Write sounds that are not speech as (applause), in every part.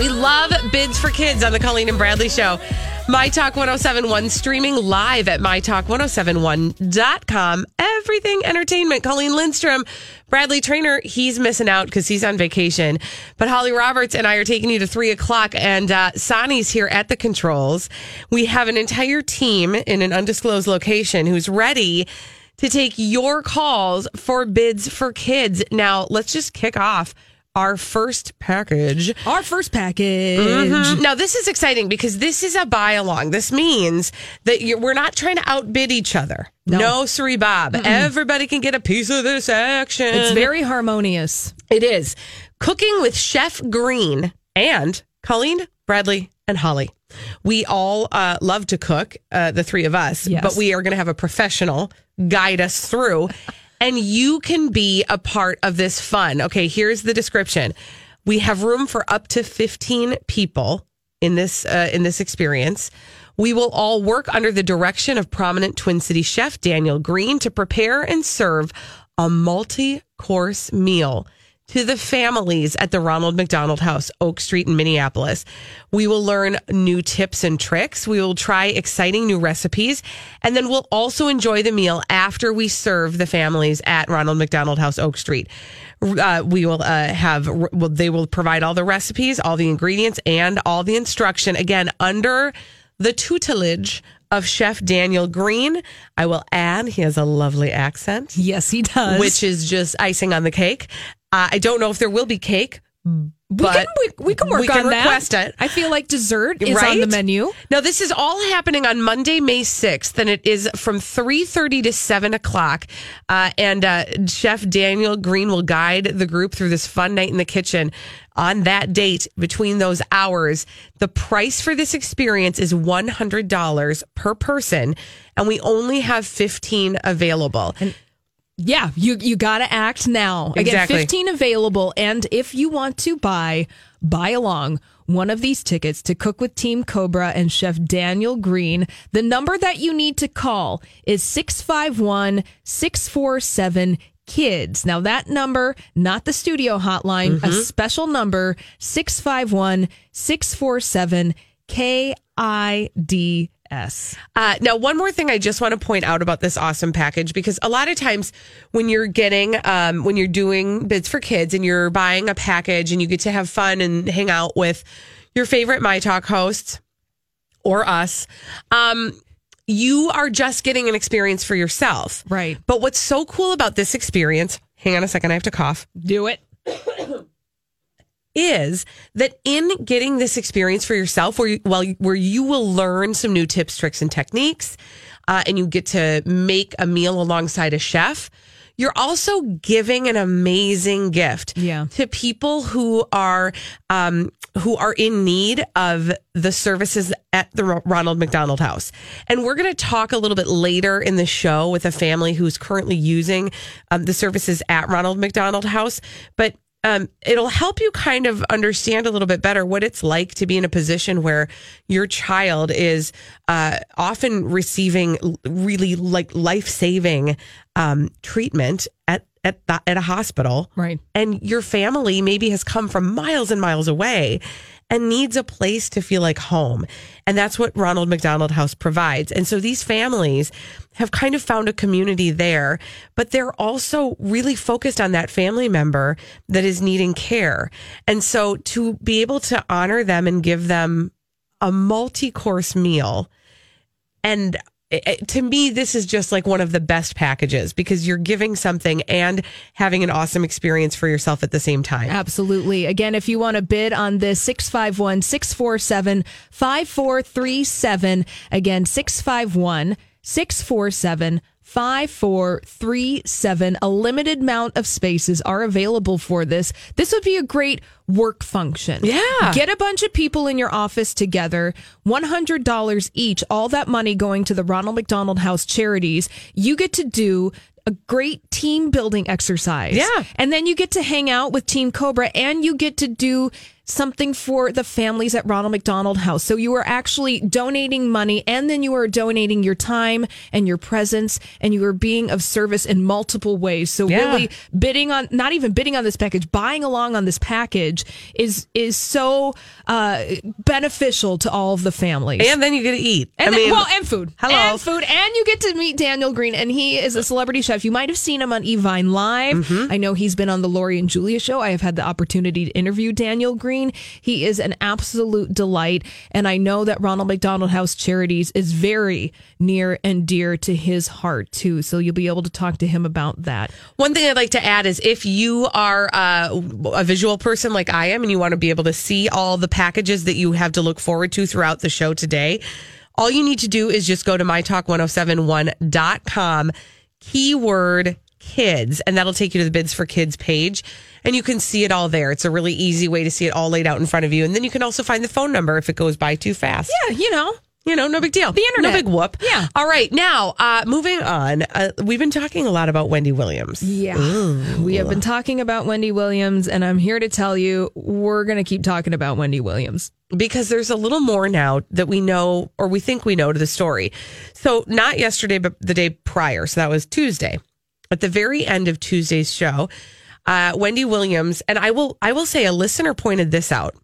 We love bids for kids on the Colleen and Bradley Show. My Talk 1071 streaming live at MyTalk1071.com. Everything entertainment. Colleen Lindstrom, Bradley Traynor, he's missing out because he's on vacation. But Holly Roberts and I are taking you to three o'clock, and uh, Sonny's here at the controls. We have an entire team in an undisclosed location who's ready to take your calls for bids for kids. Now, let's just kick off our first package. Our first package. Mhm. Now, this is exciting because this is a buy along. This means that you're, we're not trying to outbid each other. No, No. Siri Bob. Everybody can get a piece of this action. It's very harmonious. It is. Cooking with Chef Green and Colleen, Bradley, and Holly. We all uh, love to cook, uh, the three of us, Yes. but we are going to have a professional guide us through. And you can be a part of this fun. Okay, here's the description. We have room for up to 15 people in this uh, in this experience. We will all work under the direction of prominent Twin City chef Daniel Green to prepare and serve a multi-course meal to the families at the Ronald McDonald House, Oak Street in Minneapolis. We will learn new tips and tricks. We will try exciting new recipes. And then we'll also enjoy the meal after we serve the families at Ronald McDonald House, Oak Street. Uh, we will uh, have, well, they will provide all the recipes, all the ingredients, and all the instruction. Again, under the tutelage of Chef Daniel Green. I will add, he has a lovely accent Yes, he does. which is just icing on the cake. Uh, I don't know if there will be cake, we but can, we, we can work we can on that. request it. I feel like dessert is on the menu. Now this is all happening on Monday, May sixth, and it is from three thirty to seven o'clock. Uh, and uh, Chef Daniel Green will guide the group through this fun night in the kitchen. On that date, between those hours, the price for this experience is one hundred dollars per person, and we only have fifteen available. Yeah, you you got to act now. Again, Exactly. 15 available and if you want to buy buy along one of these tickets to cook with Team Cobra and Chef Daniel Green, the number that you need to call is 651-647 kids. Now that number, not the studio hotline, a mm-hmm. special number 651-647 KIDS. Uh, now, one more thing I just want to point out about this awesome package because a lot of times when you're getting, um, when you're doing bids for kids and you're buying a package and you get to have fun and hang out with your favorite My Talk hosts or us, um, you are just getting an experience for yourself. Right. But what's so cool about this experience, hang on a second, I have to cough Do it. Is that in getting this experience for yourself, where you, well, where you will learn some new tips, tricks, and techniques, uh, and you get to make a meal alongside a chef. You're also giving an amazing gift Yeah. to people who are um, who are in need of the services at the Ronald McDonald House. And we're going to talk a little bit later in the show with a family who's currently using um, the services at Ronald McDonald House. But um, it'll help you kind of understand a little bit better what it's like to be in a position where your child is uh, often receiving really like life saving um, treatment at at the, at a hospital, Right. And your family maybe has come from miles and miles away, and needs a place to feel like home. And that's what Ronald McDonald House provides. And so these families have kind of found a community there, but they're also really focused on that family member that is needing care. And so to be able to honor them and give them a multi course meal and to me, this is just like one of the best packages because you're giving something and having an awesome experience for yourself at the same time. Absolutely. Again, if you want to bid on this, 651 647 5437. Again, 651 647 5437. A limited amount of spaces are available for this. This would be a great work function. Yeah. Get a bunch of people in your office together, $100 each, all that money going to the Ronald McDonald House charities. You get to do a great team building exercise. Yeah. And then you get to hang out with Team Cobra and you get to do something for the families at Ronald McDonald House. So you are actually donating money and then you are donating your time and your presence and you are being of service in multiple ways. So Yeah. really bidding on not even bidding on this package, buying along on this package is is so uh, beneficial to all of the families. And then you get to eat. And I then- mean, well, and food. Hello. And food. And you get to meet Daniel Green. And he is a celebrity chef. You might have seen him on Evine Live. Mm-hmm. I know he's been on the Lori and Julia show. I have had the opportunity to interview Daniel Green. He is an absolute delight. And I know that Ronald McDonald House Charities is very near and dear to his heart, too. So you'll be able to talk to him about that. One thing I'd like to add is if you are uh, a visual person like I am and you want to be able to see all the packages that you have to look forward to throughout the show today, all you need to do is just go to mytalk1071.com, keyword kids, and that'll take you to the bids for kids page. And you can see it all there. It's a really easy way to see it all laid out in front of you. And then you can also find the phone number if it goes by too fast. Yeah, you know. You know, no big deal. The internet. No big whoop. Yeah. All right. Now, uh, moving on. Uh, we've been talking a lot about Wendy Williams. Yeah. We have been talking about Wendy Williams, and I'm here to tell you we're going to keep talking about Wendy Williams. because there's a little more now that we know or we think we know to the story. So, not yesterday, but the day prior. So, that was Tuesday. At the very end of Tuesday's show, uh, Wendy Williams, and I will, I will say a listener pointed this out.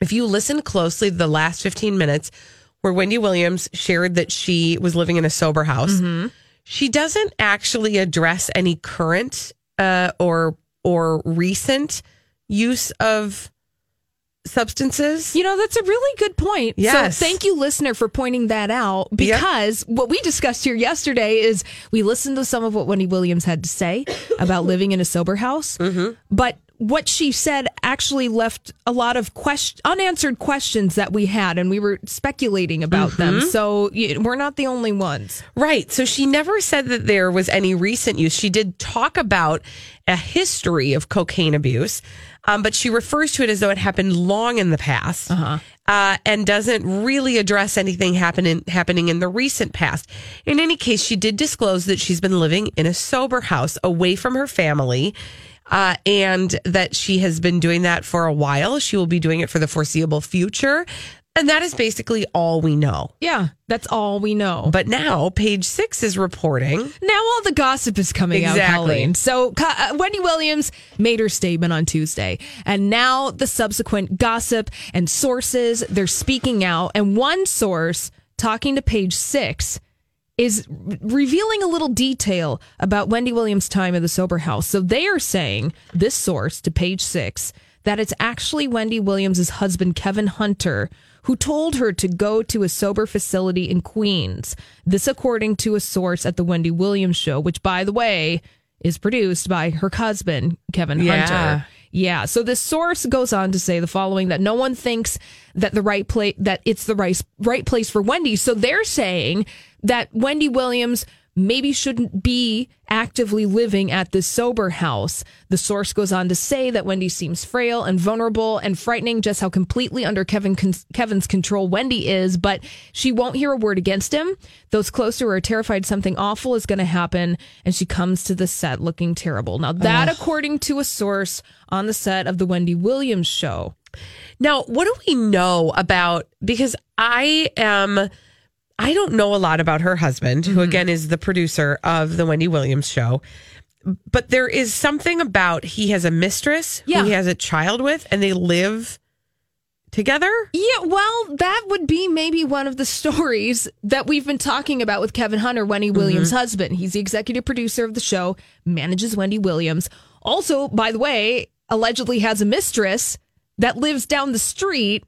If you listen closely to the last 15 minutes where Wendy Williams shared that she was living in a sober house, she doesn't actually address any current uh, or or recent use of substances. You know, that's a really good point. Yes. So thank you, listener, for pointing that out because what we discussed here yesterday is we listened to some of what Wendy Williams had to say about living in a sober house. Mm-hmm. But what she said actually left a lot of question, unanswered questions that we had, and we were speculating about them. Mm-hmm. So we're not the only ones. Right. So she never said that there was any recent use. She did talk about a history of cocaine abuse, um, but she refers to it as though it happened long in the past uh and doesn't really address anything happening happening in the recent past. In any case, she did disclose that she's been living in a sober house away from her family. Uh, and that she has been doing that for a while. She will be doing it for the foreseeable future. And that is basically all we know. Yeah, that's all we know. But now, page six is reporting. Now all the gossip is coming out, Exactly. Colleen. So uh, Wendy Williams made her statement on Tuesday, and now the subsequent gossip and sources they're speaking out. And one source talking to Page Six is revealing a little detail about Wendy Williams' time at the sober house. So they are saying this source to Page Six that it's actually Wendy Williams' husband Kevin Hunter who told her to go to a sober facility in Queens. This, according to a source at the Wendy Williams show, which, by the way, is produced by her husband, Kevin Yeah. Hunter. Yeah. So this source goes on to say the following that no one thinks that the right place that it's the right right place for Wendy. So they're saying that Wendy Williams maybe shouldn't be actively living at this sober house. The source goes on to say that Wendy seems frail and vulnerable and frightening just how completely under Kevin Kevin's control Wendy is, but she won't hear a word against him. Those close to her are terrified something awful is going to happen and she comes to the set looking terrible. Now that according to a source on the set of the Wendy Williams show. Now, what do we know about? Because I am, I don't know a lot about her husband, who mm-hmm. again is the producer of the Wendy Williams show. But there is something about he has a mistress who Yeah. he has a child with, and they live together? Yeah, well, that would be maybe one of the stories that we've been talking about with Kevin Hunter, Wendy mm-hmm. Williams' husband. He's the executive producer of the show, manages Wendy Williams. Also, by the way, allegedly has a mistress that lives down the street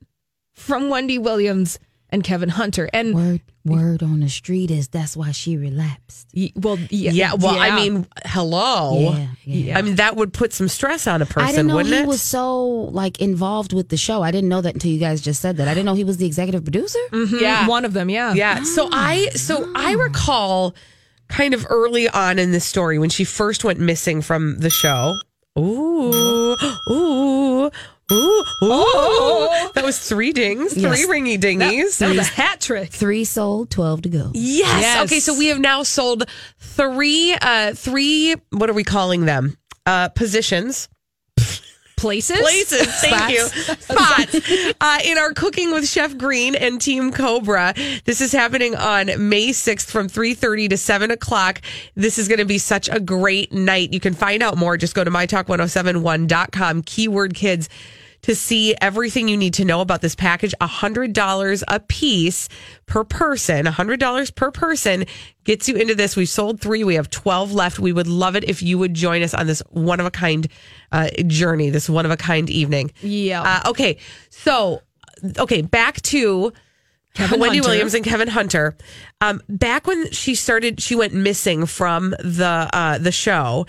from Wendy Williams and Kevin Hunter. And Word word on the street is that's why she relapsed. well, yeah, Yeah. Well, I mean, hello. Yeah, yeah. I mean, that would put some stress on a person, I didn't know wouldn't he it? was so like involved with the show. I didn't know that until you guys just said that. I didn't know he was the executive producer. Mm-hmm. yeah. one of them, yeah, Yeah. So ah. I so I recall kind of early on in this story when she first went missing from the show. Ooh. (gasps) Ooh. Ooh. Ooh. That was three dings, Yes. three ringy dingies. That was a hat trick. Three sold, twelve to go. Yes. Yes. Okay, so we have now sold three uh three what are we calling them? Uh positions. Places, places. (laughs) Thank you. Spots uh, in our Cooking with Chef Green and Team Cobra. This is happening on May sixth from three thirty to seven o'clock. This is going to be such a great night. You can find out more. Just go to mytalk1071.com. Keyword kids. To see everything you need to know about this package, $100 a piece per person, $100 per person gets you into this. We've sold three. We have 12 left. We would love it if you would join us on this one of a kind uh, journey, this one of a kind evening. Yeah. Uh, okay. So, okay, back to Kevin Wendy Hunter. Williams and Kevin Hunter. Um, back when she started, she went missing from the uh, the show.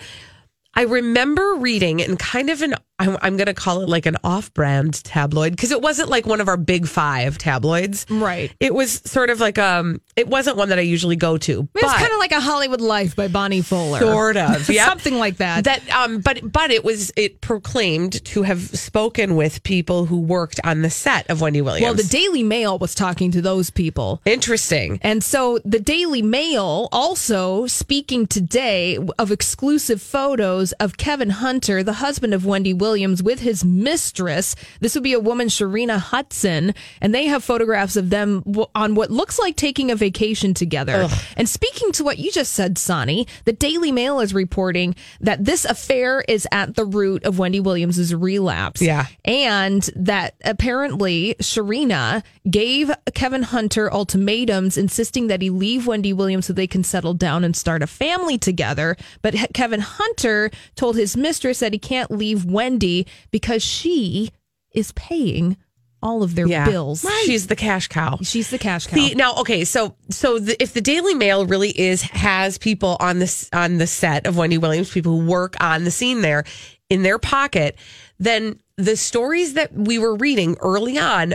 I remember reading in kind of an I'm, I'm going to call it like an off-brand tabloid because it wasn't like one of our big five tabloids. Right. It was sort of like um. It wasn't one that I usually go to. It was kind of like a Hollywood Life by Bonnie Fuller, Sort of, (laughs) yep. something like that. That um, but but it was it proclaimed to have spoken with people who worked on the set of Wendy Williams. well, the Daily Mail was talking to those people. interesting. And so the Daily Mail also speaking today of exclusive photos of Kevin Hunter, the husband of Wendy Williams, with his mistress. This would be a woman, Sharina Hudson, and they have photographs of them w- on what looks like taking a vacation together. And speaking to what you just said, Sonny, the Daily Mail is reporting that this affair is at the root of Wendy Williams's relapse. Yeah. And that apparently Sharina gave Kevin Hunter ultimatums insisting that he leave Wendy Williams so they can settle down and start a family together. But Kevin Hunter told his mistress that he can't leave Wendy because she is paying all of their Yeah, bills. She's the cash cow. She's the cash cow. Now, okay, so so the, if the Daily Mail really is has people on this on the set of Wendy Williams, people who work on the scene there in their pocket, then the stories that we were reading early on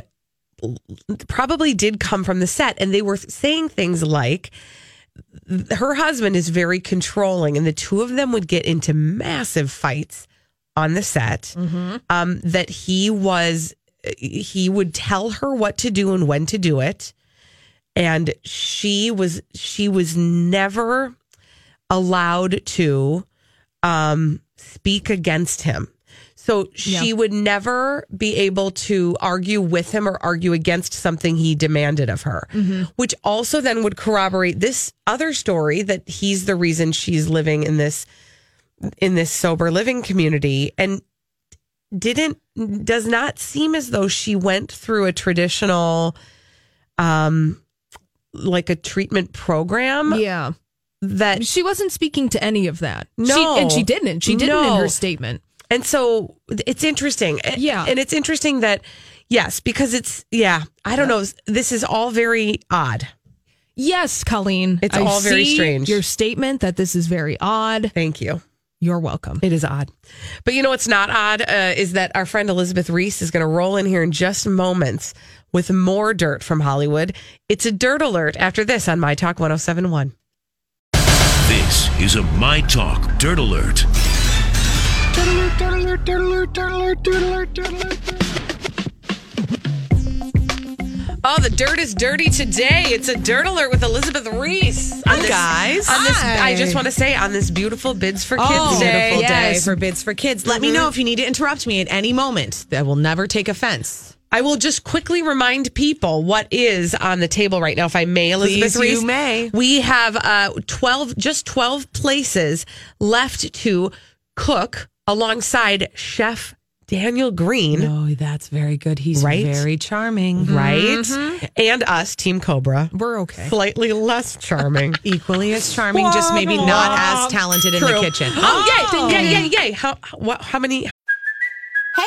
probably did come from the set, and they were saying things like her husband is very controlling, and the two of them would get into massive fights on the set. Um, that he was, he would tell her what to do and when to do it, and she was she was never allowed to um, speak against him. So she would never be able to argue with him or argue against something he demanded of her, which also then would corroborate this other story that he's the reason she's living in this in this sober living community and didn't does not seem as though she went through a traditional um like a treatment program yeah. that She wasn't speaking to any of that. No. She, and she didn't. She didn't in her statement. And so it's interesting. Yeah. And it's interesting that, yes, because it's, yeah, I don't know. This is all very odd. Yes, Colleen. It's I all very see strange. Your statement that this is very odd. Thank you. You're welcome. It is odd. But you know what's not odd uh, is that our friend Elizabeth Reese is going to roll in here in just moments with more dirt from Hollywood. It's a dirt alert after this on My Talk 1071. This is a My Talk Dirt Alert. Oh, the dirt is dirty today. It's a dirt alert with Elizabeth Reese. On this, guys. On this, Hi. I just want to say on this beautiful Bids for Kids Oh, Day. beautiful day for bids for kids. Let me know if you need to interrupt me at any moment. I will never take offense. I will just quickly remind people what is on the table right now, if I may, Elizabeth Please, Reese. you may. We have uh, twelve, just twelve places left to cook alongside Chef Daniel Green, Oh, that's very good. He's Right? very charming. Mm-hmm. right? And us, Team Cobra. We're okay. Slightly less charming. (laughs) Equally as charming, just maybe not as talented in the True. kitchen. Oh, yay, oh. yay, yay, yay. How, what, how many?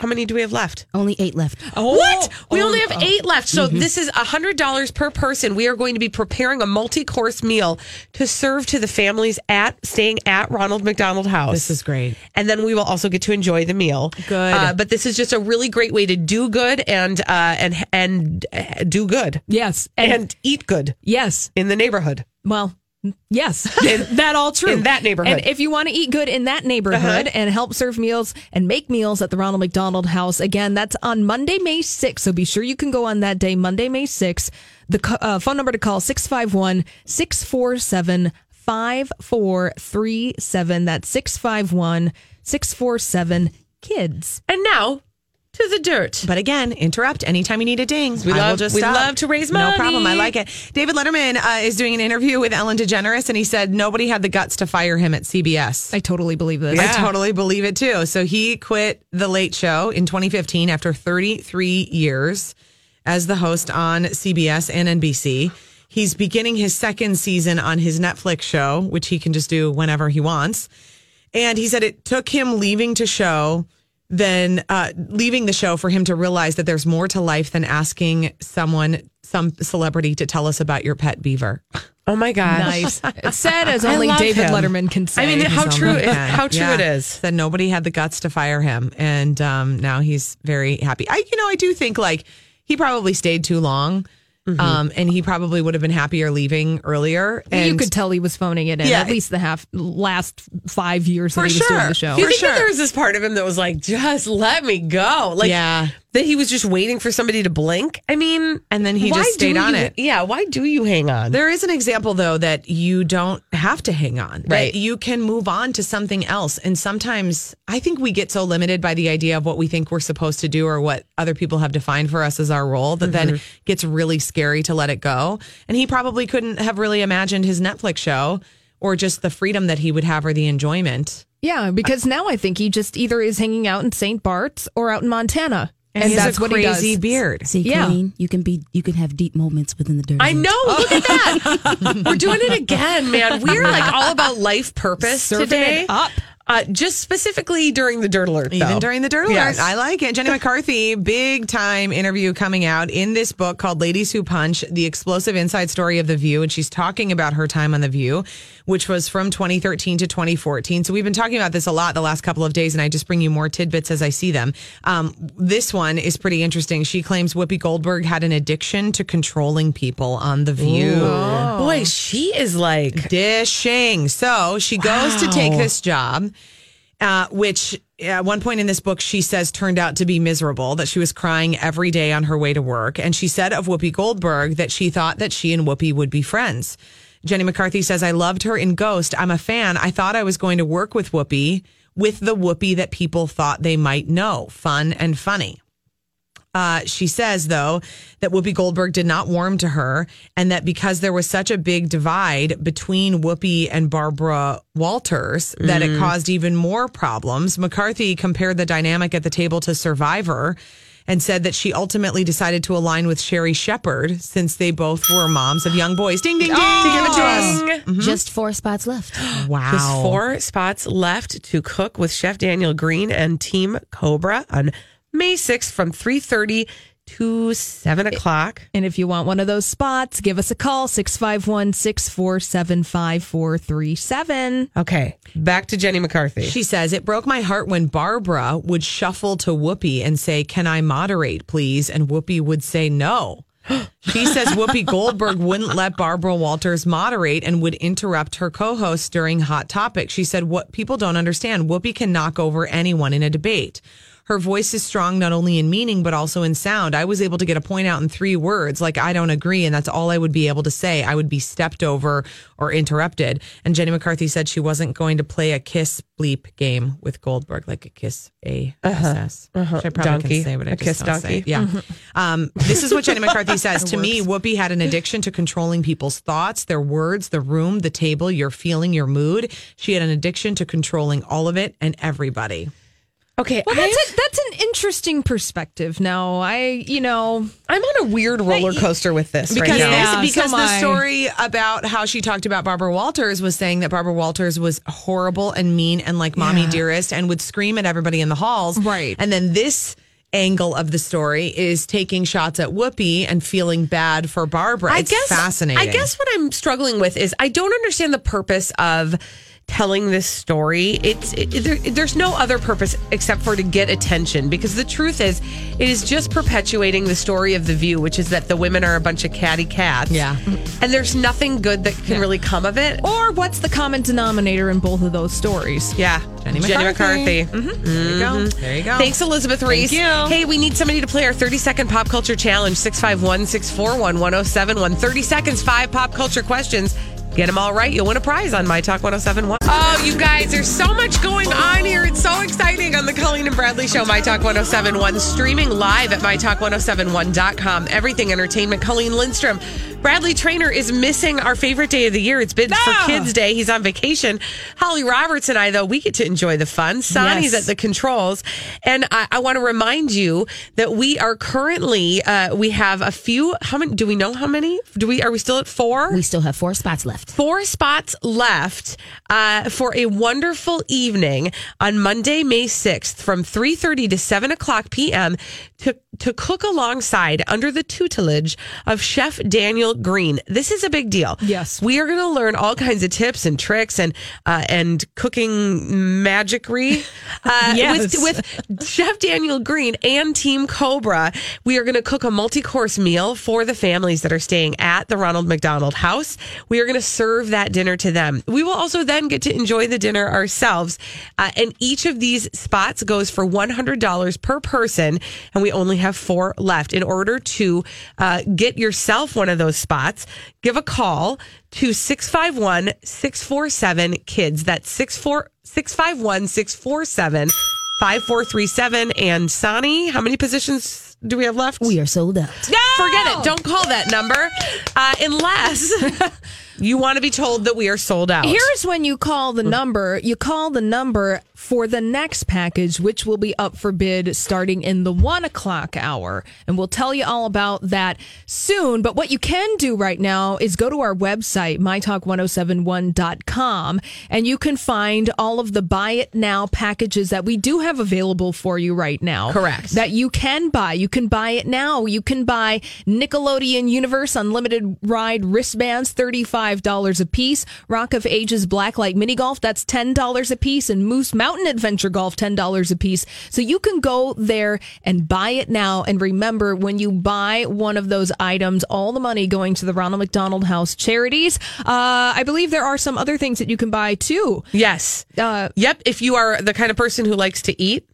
How many do we have left? Only eight left. Oh, what? We only have eight left. So this is $100 per person. We are going to be preparing a multi course meal to serve to the families at staying at Ronald McDonald House. This is great. And then we will also get to enjoy the meal. Good. Uh, but this is just a really great way to do good and uh, and and uh, do good Yes. and, eat good yes. in the neighborhood. Well, yes, (laughs) that all true in that neighborhood. And if you want to eat good in that neighborhood Uh-huh. and help serve meals and make meals at the Ronald McDonald House, again, that's on Monday, May 6th. So be sure you can go on that day, Monday, May 6th. The uh, phone number to call 651 647 5437. That's 651 647 kids. and now to the dirt. But again, interrupt anytime you need a ding. We love- just we stop. love to raise money. No problem. I like it. David Letterman uh, is doing an interview with Ellen DeGeneres, and he said nobody had the guts to fire him at CBS. I totally believe this. I totally believe it too. So he quit The Late Show in 2015 after 33 years as the host on CBS and NBC. He's beginning his second season on his Netflix show, which he can just do whenever he wants. And he said it took him leaving to show than uh, leaving the show for him to realize that there's more to life than asking someone, some celebrity, to tell us about your pet beaver. Oh my gosh. Nice. It's sad as (laughs) only David him. Letterman can say. I mean, how true it, how true Yeah. it is. That nobody had the guts to fire him, and um, now he's very happy. I, you know, I do think like he probably stayed too long, Mm-hmm. um, and he probably would have been happier leaving earlier. And you could tell he was phoning it in Yeah. at least the half last five years For that he was doing sure. the show. You For think sure. there was this part of him that was like, just let me go? Like, Yeah. That he was just waiting for somebody to blink? I mean, And then he just stayed on you- it. Yeah, why do you hang on? There is an example though that you don't have to hang on. that Right. you can move on to something else. And sometimes I think we get so limited by the idea of what we think we're supposed to do or what other people have defined for us as our role that then mm-hmm. gets really scary to let it go. And he probably couldn't have really imagined his Netflix show or just the freedom that he would have or the enjoyment. Yeah, because now I think he just either is hanging out in St. Bart's or out in Montana. And, And, that's a what he crazy does. beard. See, Yeah. Colleen, you can be, you can have deep moments within the dirt. I know. Look at that. (laughs) We're doing it again, man. We're like all about life purpose Serving today. it up. Uh, just specifically during the dirt alert. Even though. during the dirt alert. Yes. I like it. Jenny McCarthy, big time interview coming out in this book called Ladies Who Punch, the explosive inside story of The View. And she's talking about her time on The View, which was from 2013 to 2014. So we've been talking about this a lot the last couple of days, and I just bring you more tidbits as I see them. Um, this one is pretty interesting. She claims Whoopi Goldberg had an addiction to controlling people on The View. Boy, she is like dishing. So she goes to take this job, uh, which at one point in this book she says turned out to be miserable. That she was crying every day on her way to work, and she said of Whoopi Goldberg that she thought that she and Whoopi would be friends. Jenny McCarthy says, "I loved her in Ghost. I'm a fan. I thought I was going to work with Whoopi." With the Whoopi that people thought they might know, fun and funny. Uh, she says, though, that Whoopi Goldberg did not warm to her, and that because there was such a big divide between Whoopi and Barbara Walters, that it caused even more problems. McCarthy compared the dynamic at the table to Survivor and said that she ultimately decided to align with Sherri Shepherd since they both were moms of young boys. Ding, ding, ding. to give it to us. Just four spots left. (gasps) Wow. Just four spots left to cook with Chef Daniel Green and Team Cobra on May 6th from 3.30 to 7 o'clock. And if you want one of those spots, give us a call 651 647 5437. Okay, back to Jenny McCarthy. She says, It broke my heart when Barbara would shuffle to Whoopi and say, Can I moderate, please? And Whoopi would say no. (gasps) She says Whoopi Goldberg wouldn't let Barbara Walters moderate and would interrupt her co host during Hot Topic. She said, What people don't understand, Whoopi can knock over anyone in a debate. Her voice is strong not only in meaning, but also in sound. I was able to get a point out in three words, like I don't agree, and that's all I would be able to say. I would be stepped over or interrupted. And Jenny McCarthy said she wasn't going to play a kiss bleep game with Goldberg, like a kiss uh-huh. A S S. Uh-huh. Which I probably Donkey. can say, but I A just kiss don't donkey. say. Yeah. Mm-hmm. Um, this is what Jenny (laughs) McCarthy says. to me, Whoopi had an addiction to controlling people's thoughts, their words, the room, the table, your feeling, your mood. She had an addiction to controlling all of it and everybody. Okay, Well, that's, a, that's an interesting perspective. Now, I, you know, I'm on a weird roller coaster with this Because right now. Yeah, this, because so the story about how she talked about Barbara Walters was saying that Barbara Walters was horrible and mean and like mommy dearest and would scream at everybody in the halls. Right. And then this angle of the story is taking shots at Whoopi and feeling bad for Barbara. I it's fascinating. I guess what I'm struggling with is I don't understand the purpose of telling this story. It's it, there, there's no other purpose except for to get attention because the truth is it is just perpetuating the story of the view, which is that the women are a bunch of catty cats. Yeah. and there's nothing good that can really come of it. or what's the common denominator in both of those stories? Yeah, Jenny Jenny McCarthy. McCarthy. Mm-hmm. There you mm-hmm. go. There you go. Thanks, Elizabeth Reese. you. Hey, we need somebody to play our 30 second pop culture challenge 651 641 1071. 30 seconds, five pop culture questions. Get them all right. You'll win a prize on My Talk 1071. Oh, you guys, there's so much going on here. It's so exciting on the Colleen and Bradley Show, My Talk 1071, streaming live at MyTalk1071.com. Everything Entertainment. Colleen Lindstrom. Bradley Traynor is missing our favorite day of the year. It's been for Kids Day. He's on vacation. Holly Roberts and I, though, we get to enjoy the fun. Sonny's Yes. at the controls. And I, I want to remind you that we are currently, uh, we have a few, how many, do we know how many? Do we, are we still at four? We still have four spots left. Four spots left uh, for a wonderful evening on Monday, May 6th from 3.30 to 7 o'clock p.m. to, to cook alongside under the tutelage of Chef Daniel Green. This is a big deal. Yes. We are going to learn all kinds of tips and tricks and uh, and cooking magicry (laughs) uh, Yes. with, with Chef Daniel Green and Team Cobra. We are going to cook a multi course meal for the families that are staying at the Ronald McDonald House. We are going to serve that dinner to them. We will also then get to enjoy the dinner ourselves. Uh, and each of these spots goes for $100 per person. And we only have four left. In order to uh, get yourself one of those spots, give a call to 651 647 KIDS. That's 64 651 647 5437. And Sonny, how many positions do we have left? We are sold out. No! Forget it. Don't call that number uh, unless (laughs) you want to be told that we are sold out. Here's when you call the number. You call the number for the next package, which will be up for bid starting in the one o'clock hour. And we'll tell you all about that soon. But what you can do right now is go to our website, mytalk1071.com, and you can find all of the buy it now packages that we do have available for you right now. Correct. That you can buy. You can buy it now. You can buy Nickelodeon Universe Unlimited Ride wristbands, $35 a piece. Rock of Ages Blacklight Mini Golf, that's $10 a piece. And Moose Mountain Adventure Golf, $10 a piece. So you can go there and buy it now. And remember, when you buy one of those items, all the money going to the Ronald McDonald House charities. Uh, I believe there are some other things that you can buy too. yes. Uh, Yep. If you are the kind of person who likes to eat,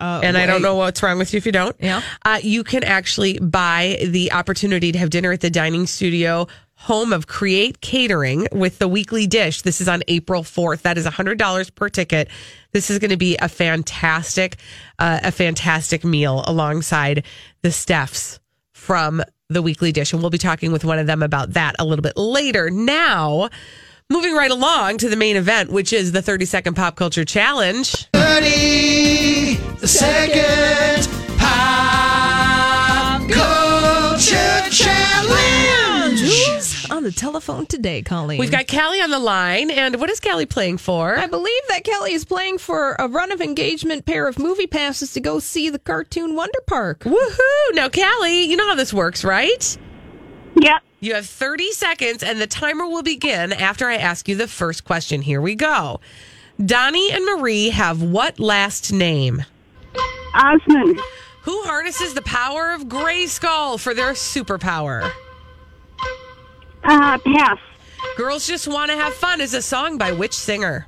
and I don't know what's wrong with you if you don't. Yeah. Uh, you can actually buy the opportunity to have dinner at the dining studio home of Create Catering with the weekly dish. This is on April 4th. That is $100 per ticket. This is going to be a fantastic, uh, a fantastic meal alongside the Steffs from the weekly dish. And we'll be talking with one of them about that a little bit later. Now, moving right along to the main event, which is the 30 second pop culture challenge. 30 second the the telephone today, Colleen. We've got Callie on the line, and what is Callie playing for? I believe that Kelly is playing for a run of engagement pair of movie passes to go see the cartoon Wonder Park. Woohoo! Now, Callie, you know how this works, right? Yep. You have 30 seconds, and the timer will begin after I ask you the first question. Here we go. Donnie and Marie have what last name? Osmond. Who harnesses the power of Grayskull for their superpower? Uh, pass. Girls Just Want to Have Fun is a song by which singer?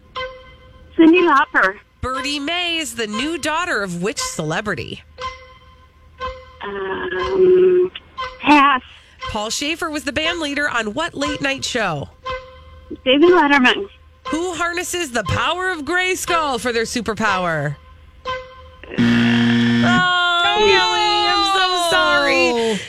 Cyndi Lauper. Birdie Mae is the new daughter of which celebrity? Um, pass. Paul Shaffer was the band leader on what late night show? David Letterman. Who harnesses the power of Grayskull for their superpower? Oh, I'm so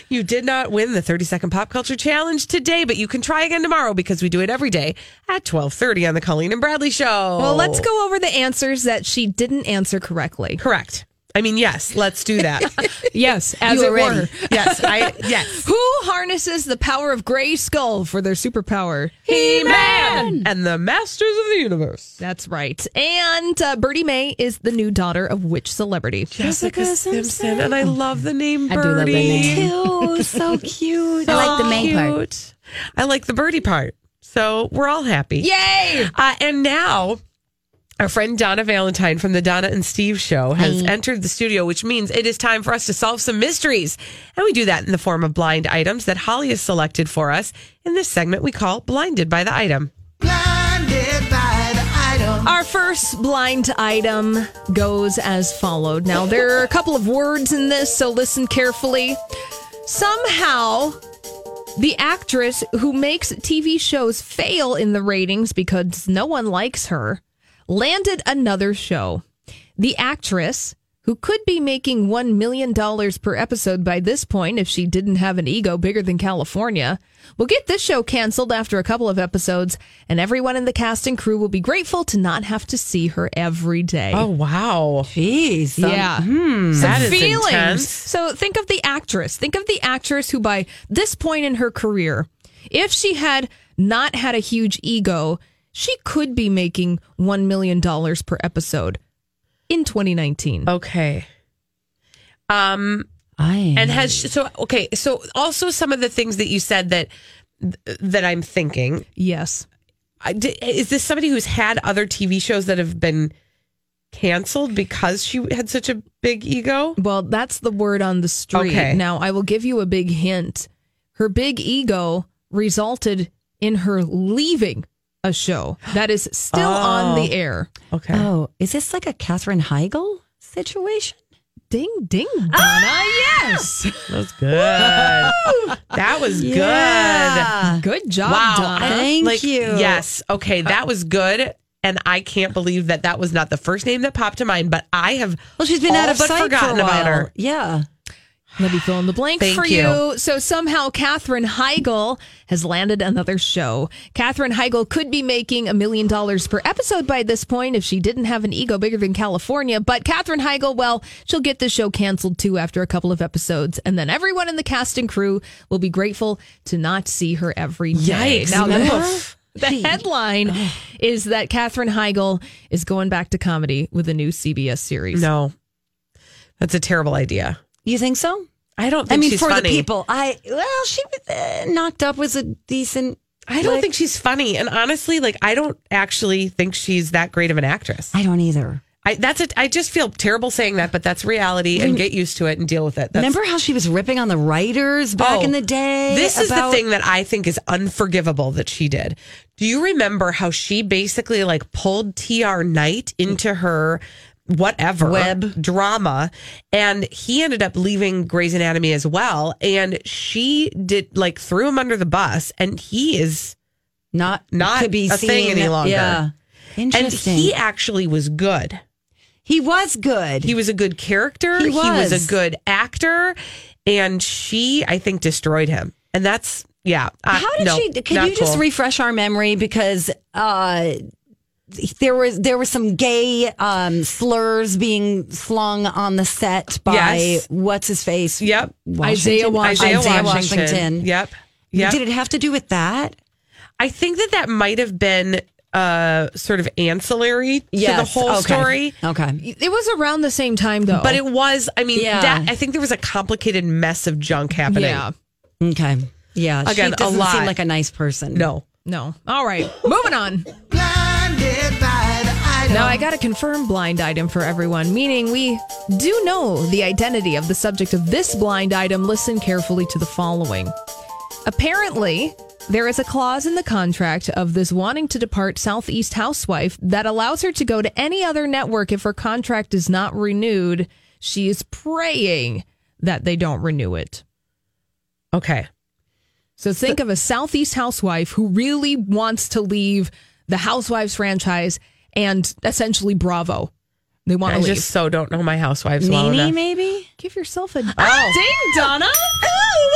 You did not win the 30 second pop culture challenge today, but you can try again tomorrow because we do it every day at 12:30 on the Colleen and Bradley show. Well, let's go over the answers that she didn't answer correctly. Correct. I mean, yes, let's do that. (laughs) Yes, as You it were yes, I (laughs) yes. Who harnesses the power of Grayskull for their superpower? He-Man and the Masters of the Universe. That's right. And uh, Birdie Mae is the new daughter of which celebrity? Jessica Simpson, and I love the name I do love that Birdie. name. (laughs) Too, so cute. I like the main part. I like the birdie part. So we're all happy. Yay! Uh, and now, our friend Donna Valentine from the Donna and Steve show has entered the studio, which means it is time for us to solve some mysteries. And we do that in the form of blind items that Holly has selected for us in this segment we call Blinded by the Item. Blinded by the item. Our first blind item goes as followed. Now, there are a couple of words in this, so listen carefully. Somehow, the actress who makes TV shows fail in the ratings because no one likes her landed another show. The actress, who could be making $1 million per episode by this point if she didn't have an ego bigger than California, will get this show canceled after a couple of episodes, and everyone in the cast and crew will be grateful to not have to see her every day. Oh, wow. Jeez. Yeah. Hmm, that is feelings. intense. So think of the actress. Think of the actress who, by this point in her career, if she had not had a huge ego, she could be making $1 million per episode in 2019. Okay. Um, I and has so okay. So also some of the things that you said that that I'm thinking. Yes. I, is this somebody who's had other TV shows that have been canceled because she had such a big ego? Well, that's the word on the street. Okay. Now, I will give you a big hint. Her big ego resulted in her leaving a show that is still on the air. Okay. Oh, is this like a Katherine Heigl situation? Ding, ding, Donna. Ah! Yes. That's good. that was Yeah. Good job, Wow. Donna. Thank Like, you. Yes. Okay. That was good. And I can't believe that that was not the first name that popped to mind, but I have Well, she's been all out of but sight forgotten for a while. about her. Yeah. Let me fill in the blank Thank for you. you. So somehow Katherine Heigl has landed another show. Katherine Heigl could be making a million dollars per episode by this point if she didn't have an ego bigger than California. But Katherine Heigl, well, she'll get the show canceled too after a couple of episodes. And then everyone in the cast and crew will be grateful to not see her every day. Yikes. Now, the (laughs) headline is that Katherine Heigl is going back to comedy with a new CBS series. No. That's a terrible idea. You think so? I don't I mean, she's for funny. the people, I well, she uh, knocked up was a decent. I don't like- think she's funny. And honestly, like I don't actually think she's that great of an actress. I don't either. I that's it. I just feel terrible saying that, but that's reality and get used to it and deal with it. That's, Remember how she was ripping on the writers back Oh, in the day? This is the thing that I think is unforgivable that she did. Do you remember how she basically like pulled TR Knight into her whatever Web. drama and he ended up leaving Grey's Anatomy as well and she did like threw him under the bus and he is not not could be a thing seen- any longer. Yeah, Interesting. and he actually was good. he was good. He was a good character. He was. was. a good actor, and she, I think, destroyed him. And that's yeah. uh, How did no, she? Can you just cool. refresh our memory because uh, there was there were some gay um, slurs being slung on the set by Yes. what's his face? Yep. Washington? Isaiah Washington. Isaiah Isaiah Washington. Washington. Yep. Yeah. Did it have to do with that? I think that that might have been uh sort of ancillary to the whole okay. story. Okay. It was around the same time though. But it was, I mean, Yeah. that I think there was a complicated mess of junk happening. yeah. Okay. Yeah. Again, she doesn't seem lot. like a nice person. No. No. All right. Moving on. (laughs) Now I got a confirmed blind item for everyone, meaning we do know the identity of the subject of this blind item. Listen carefully to the following. Apparently, there is a clause in the contract of this wanting to depart Southeast housewife that allows her to go to any other network if her contract is not renewed. She is praying that they don't renew it. Okay. So think of a Southeast housewife who really wants to leave the Housewives franchise and essentially Bravo. They want I to leave. just so don't know my housewives well Nene, enough. maybe? Give yourself a Oh. ding, Donna.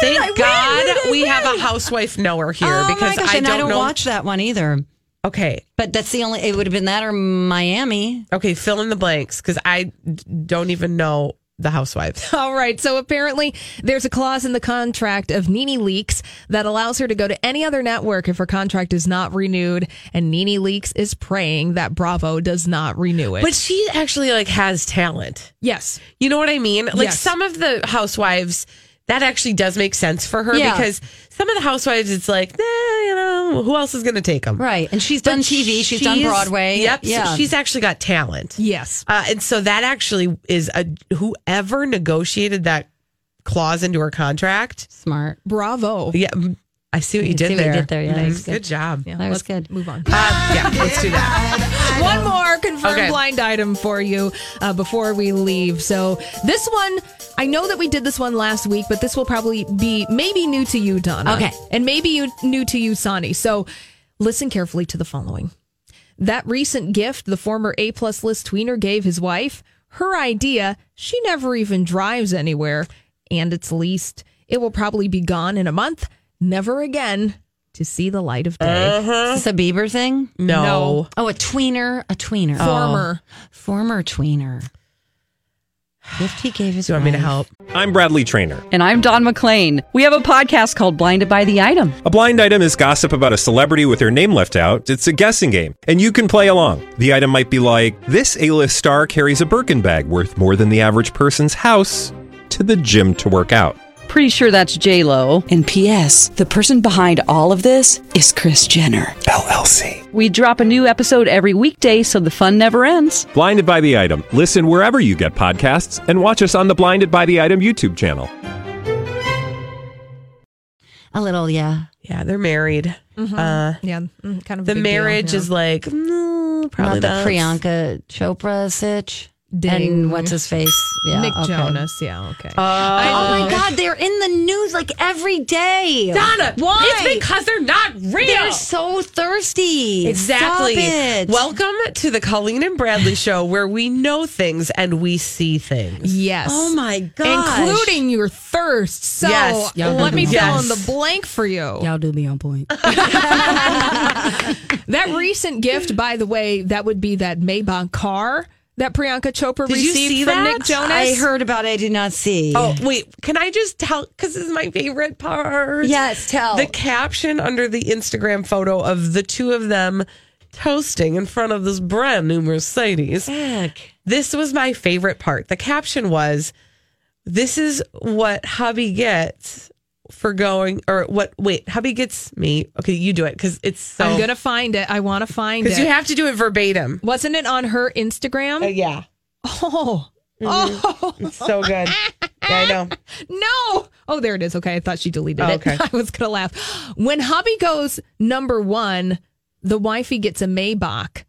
Thank oh, I win, God win, win, we win. have a housewife knower here oh because my gosh, I and don't, I don't know. watch that one either. Okay. But that's the only. It would have been that or Miami. Okay. Fill in the blanks because I don't even know the housewives. (laughs) All right. So apparently, there's a clause in the contract of Nene Leakes that allows her to go to any other network if her contract is not renewed. And Nene Leakes is praying that Bravo does not renew it. But she actually like has talent. yes, You know what I mean? Like Yes. some of the housewives, that actually does make sense for her Yeah. because some of the housewives, it's like, eh, you know, who else is going to take them? Right. And she's done TV. She's, done Broadway. Yep. so Yeah. she's actually got talent. yes. Uh, and so that actually is a whoever negotiated that clause into her contract. smart. Bravo. Yeah, I see what you I did see what you there. did there, yeah, that Mhm. good. good. job. Yeah, That was let's good. Move on. Uh, yeah, let's do that. (laughs) One more confirmed Okay. blind item for you uh, before we leave. So this one, I know that we did this one last week, but this will probably be maybe new to you, Donna. Okay. and maybe you new to you, Sonny. So listen carefully to the following. That recent gift the former A plus list tweener gave his wife, her idea, she never even drives anywhere, and it's leased. It will probably be gone in a month, never again to see the light of day. Uh-huh. Is this a Bieber thing? No. No. Oh, a tweener. A tweener. Oh. Former. Former tweener. Gift he gave his Do you want me to wife. help? I'm Bradley Traynor. And I'm Don McClain. We have a podcast called Blinded by the Item. A blind item is gossip about a celebrity with their name left out. It's a guessing game, and you can play along. The item might be like this: A-list star carries a Birkin bag worth more than the average person's house to the gym to work out. Pretty sure that's J Lo. And P.S. The person behind all of this is Kris Jenner. LLC. We drop a new episode every weekday, so the fun never ends. Blinded by the item. Listen wherever you get podcasts, and watch us on the Blinded by the Item YouTube channel. A little, yeah. Yeah, they're married. Uh, Yeah, mm, kind of. the big deal, marriage yeah. is like mm, probably Not the not. Priyanka Chopra sitch. Ding. And what's his face? Yeah, Nick okay. Jonas. Yeah, okay. Oh. oh my God, they're in the news like every day. Donna, why? It's because they're not real. They're so thirsty. Exactly. Stop it. Welcome to the Colleen and Bradley (laughs) show where we know things and we see things. yes. Oh my God, including your thirst. So Yes. Y'all let do me be fill on in the blank for you. Y'all do be on point. (laughs) (laughs) That recent gift, by the way, that would be that Maybach car that Priyanka Chopra Did you received see from that? Nick Jonas. I heard about it. I did not see. Oh, wait. Can I just tell? Because this is my favorite part. Yes, tell. The caption under the Instagram photo of the two of them toasting in front of this brand new Mercedes. Heck. This was my favorite part. The caption was, This is what hubby gets for going, or what, wait, hubby gets me. Okay, you do it because it's so. I'm gonna find it. I want to find it. Because you have to do it verbatim. Wasn't it on her Instagram? Uh, yeah. oh, oh, It's so good. (laughs) yeah, I know. no. Oh, there it is. Okay, I thought she deleted Oh, it. okay. (laughs) I was gonna laugh. When hubby goes number one, the wifey gets a Maybach.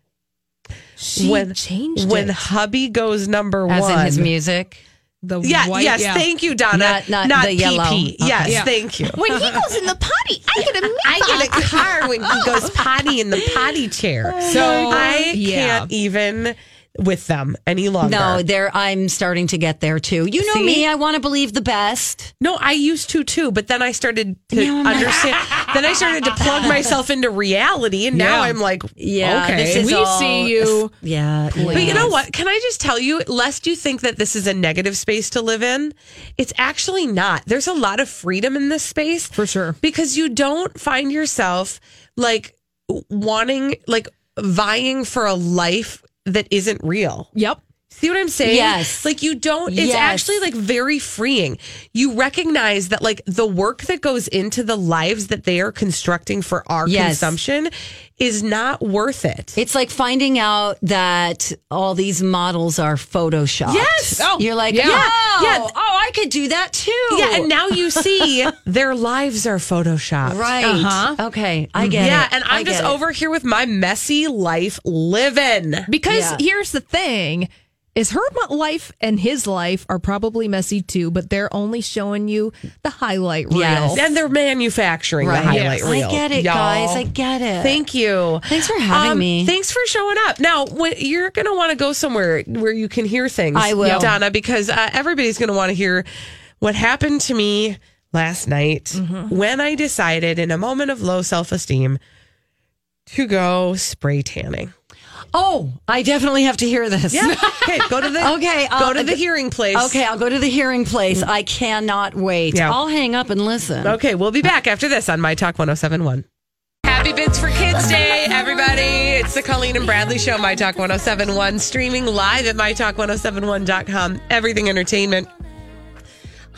She when changed when it. hubby goes number As one. in his music. The Yeah, white, yes, yeah. thank you, Donna. Not- not the yellow. PP. Okay. Yes, Yeah. thank you. When he goes in the potty, I (laughs) get a I get a car when he goes potty in the potty chair. (laughs) So I yeah. can't even. With them any longer. No, there I'm starting to get there too. You know See? me, I want to believe the best. No, I used to too, but then I started to Now understand. then I started to plug (laughs) myself into reality, and now Yeah. I'm like, Yeah, okay. this is We all- see you. Yeah, But you know what? Can I just tell you, lest you think that this is a negative space to live in, it's actually not. There's a lot of freedom in this space. For sure. Because you don't find yourself like wanting, like vying for a life that isn't real. Yep. See what I'm saying? Yes. Like you don't, it's Yes. actually like very freeing. You recognize that like the work that goes into the lives that they are constructing for our Yes. consumption is not worth it. It's like finding out that all these models are photoshopped. Yes. Oh, You're like, yeah. yeah, Yeah. Oh, I could do that too. Yeah, and now you see (laughs) their lives are photoshopped. Right. Uh-huh. Okay. I get yeah, it. and I I'm just it. over here with my messy life living. Because Yeah. here's the thing is her life and his life are probably messy too, but they're only showing you the highlight reel. Yes. And they're manufacturing Right. the highlight Yes. reel. I get it, y'all. guys. I get it. Thank you. Thanks for having Um, me. Thanks for showing up. Now, when, you're going to want to go somewhere where you can hear things. I will. Donna, because uh, everybody's going to want to hear what happened to me last night Mm-hmm. when I decided, in a moment of low self esteem, to go spray tanning. Oh, I definitely have to hear this. Yeah. (laughs) Okay. Go to the Okay, Go uh, to the hearing place. Okay, I'll go to the hearing place. I cannot wait. Yeah. I'll hang up and listen. Okay, we'll be back after this on My Talk 1071. Happy Bids for Kids Day, everybody. It's the Colleen and Bradley Show, My Talk 1071, streaming live at MyTalk1071.com. Everything Entertainment.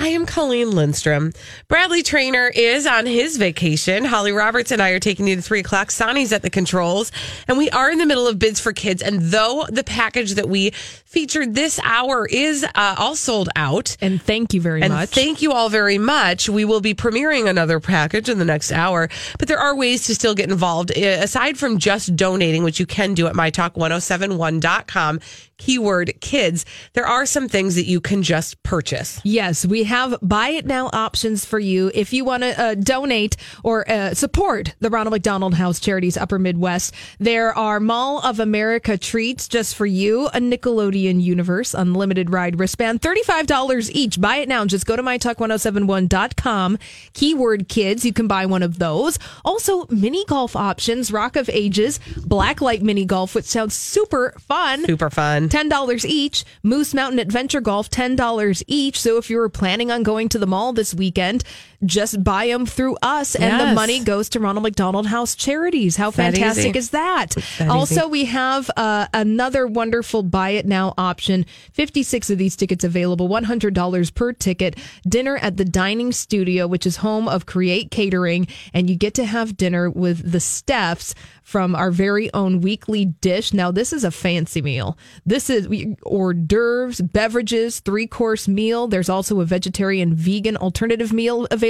I am Colleen Lindstrom. Bradley Traynor is on his vacation. Holly Roberts and I are taking you to three o'clock. Sonny's at the controls, and we are in the middle of bids for kids. And though the package that we featured this hour is uh, all sold out, And thank you very and much. thank you all very much. We will be premiering another package in the next hour, but there are ways to still get involved uh, aside from just donating, which you can do at mytalk1071.com. Keyword kids. There are some things that you can just purchase. Yes, we have buy it now options for you. If you want to uh, donate or uh, support the Ronald McDonald House Charities Upper Midwest, there are Mall of America treats just for you, a Nickelodeon Universe Unlimited Ride wristband, $35 each. Buy it now. Just go to mytalk1071.com, keyword kids. You can buy one of those. Also, mini golf options, Rock of Ages, Blacklight Mini Golf, which sounds super fun. Super fun. $10 each. Moose Mountain Adventure Golf, $10 each. So if you were planning on going to the mall this weekend, just buy them through us and the money goes to Ronald McDonald House Charities. How that fantastic easy. is that? that also, easy. we have uh, another wonderful buy it now option. 56 of these tickets available, $100 per ticket. Dinner at the Dining Studio, which is home of Create Catering, and you get to have dinner with the Steffs from our very own weekly dish. Now, this is a fancy meal. This is hors d'oeuvres, beverages, three course meal. There's also a vegetarian vegan alternative meal available.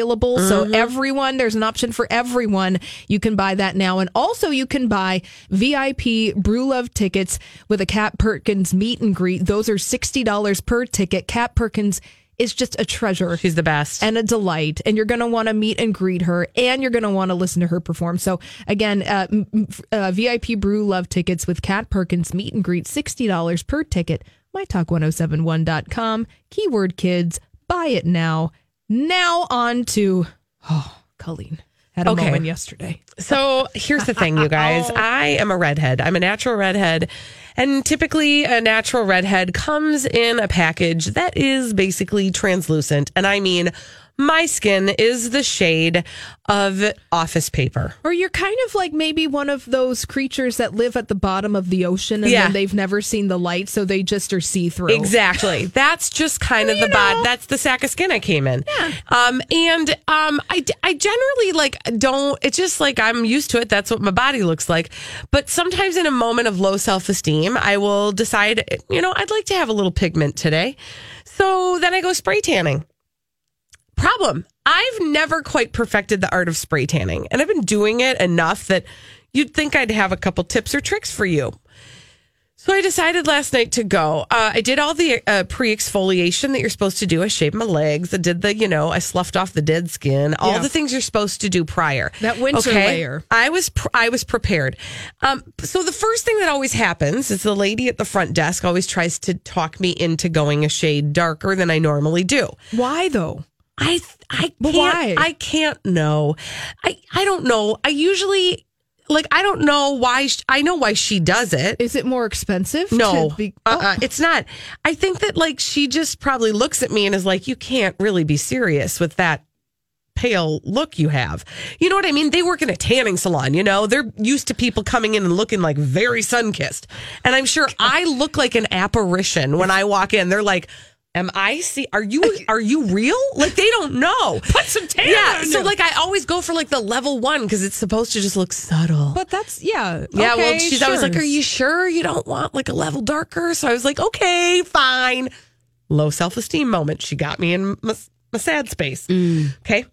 So, everyone, there's an option for everyone. You can buy that now. And also, you can buy VIP Brew Love tickets with a Kat Perkins meet and greet. Those are $60 per ticket. Kat Perkins is just a treasure She's the best. and a delight. And you're going to want to meet and greet her, and you're going to want to listen to her perform. So again, uh, uh, VIP Brew Love tickets with Kat Perkins meet and greet, sixty dollars per ticket. MyTalk1071.com. Keyword kids. Buy it now. Now on to oh, Colleen had a Okay. moment yesterday. So here's the thing, you guys. (laughs) Oh. I am a redhead. I'm a natural redhead. And typically, a natural redhead comes in a package that is basically translucent. And I mean, my skin is the shade of office paper. Or you're kind of like maybe one of those creatures that live at the bottom of the ocean and Yeah. then they've never seen the light, so they just are see through. Exactly. (laughs) That's just kind of the bod. That's the sack of skin I came in. Yeah. Um, and um, I, I generally like don't. It's just like I'm used to it. That's what my body looks like. But sometimes in a moment of low self esteem, I will decide, you know, I'd like to have a little pigment today. So then I go spray tanning. Problem. I've never quite perfected the art of spray tanning, and I've been doing it enough that you'd think I'd have a couple tips or tricks for you. So I decided last night to go. Uh, I did all the uh, pre exfoliation that you're supposed to do. I shaved my legs. I did the, you know, I sloughed off the dead skin. All Yeah. the things you're supposed to do prior. That winter layer. I was pr- I was prepared. Um, so the first thing that always happens is the lady at the front desk always tries to talk me into going a shade darker than I normally do. Why though? I I can't, why? I can't know. I I don't know. I usually like I don't know why sh- I know why she does it. Is it more expensive? No, be- uh-uh. Oh. uh-uh, it's not. I think that like she just probably looks at me and is like, "You can't really be serious with that pale look you have." You know what I mean? They work in a tanning salon. You know, they're used to people coming in and looking like very sun kissed, and I'm sure I look like an apparition when I walk in. They're like. Am I see? Are you are you real? Like they don't know. (laughs) Put some tan Yeah. So you. like I always go for like the level one because it's supposed to just look subtle. But that's yeah. Yeah, well, okay, she's always sure. like, "Are you sure you don't want like a level darker?" So I was like, "Okay, fine." Low self esteem moment. She got me in my, my sad space. Mm. Okay,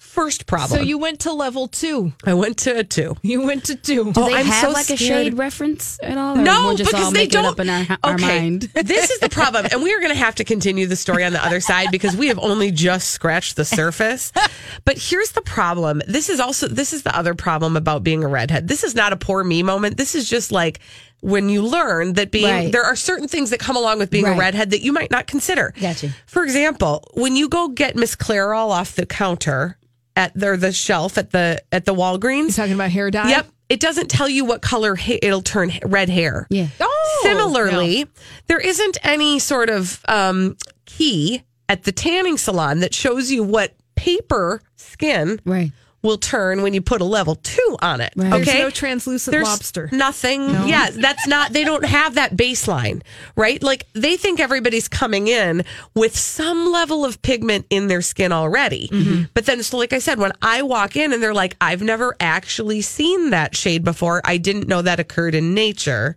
first problem. So you went to level two. I went to a two. You went to two. Do Oh, they I'm have so like a shade reference at all? No, we'll just because all they make don't. it up in our, our okay, mind. (laughs) this is the problem, and we are going to have to continue the story on the other side because we have only just scratched the surface. (laughs) But here's the problem. This is also this is the other problem about being a redhead. This is not a poor me moment. This is just like when you learn that being Right. there are certain things that come along with being a redhead that you might not consider. Gotcha. For example, when you go get Miss Clairol off the counter at the, the shelf at the at the Walgreens, talking about hair dye. Yep. It doesn't tell you what color ha- it'll turn ha- red hair. Yeah. Oh, Similarly, there isn't any sort of um, key at the tanning salon that shows you what paper skin Right. Will turn when you put a level two on it. Right. Okay. There's no translucent There's lobster. Nothing. Yeah, that's not, they don't have that baseline, right? Like they think everybody's coming in with some level of pigment in their skin already. Mm-hmm. But then, so like I said, when I walk in and they're like, I've never actually seen that shade before, I didn't know that occurred in nature.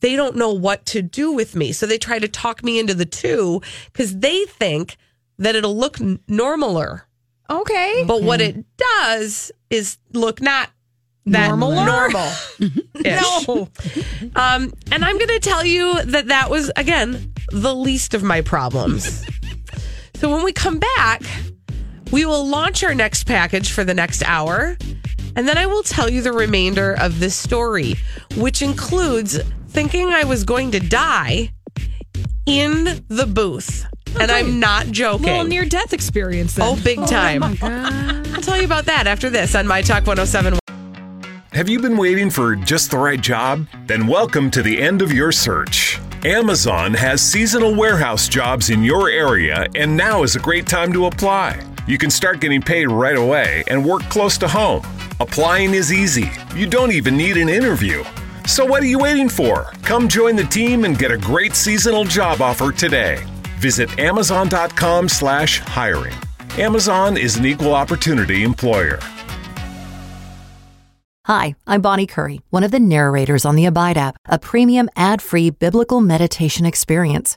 They don't know what to do with me. So they try to talk me into the two because they think that it'll look n- normaler. Okay. But what it does is look not that Normaler? normal. (laughs) no. (laughs) Um, and I'm going to tell you that that was again the least of my problems. so when we come back, we will launch our next package for the next hour, and then I will tell you the remainder of this story, which includes thinking I was going to die in the booth. And I'm not joking. Little near death experience. Then. Oh, big oh, time. I'll tell you about that after this on My Talk 107. Have you been waiting for just the right job? Then welcome to the end of your search. Amazon has seasonal warehouse jobs in your area, and now is a great time to apply. You can start getting paid right away and work close to home. Applying is easy. You don't even need an interview. So what are you waiting for? Come join the team and get a great seasonal job offer today. Visit amazon.com slash hiring. Amazon is an equal opportunity employer. Hi, I'm Bonnie Curry, one of the narrators on the Abide app, a premium ad free biblical meditation experience.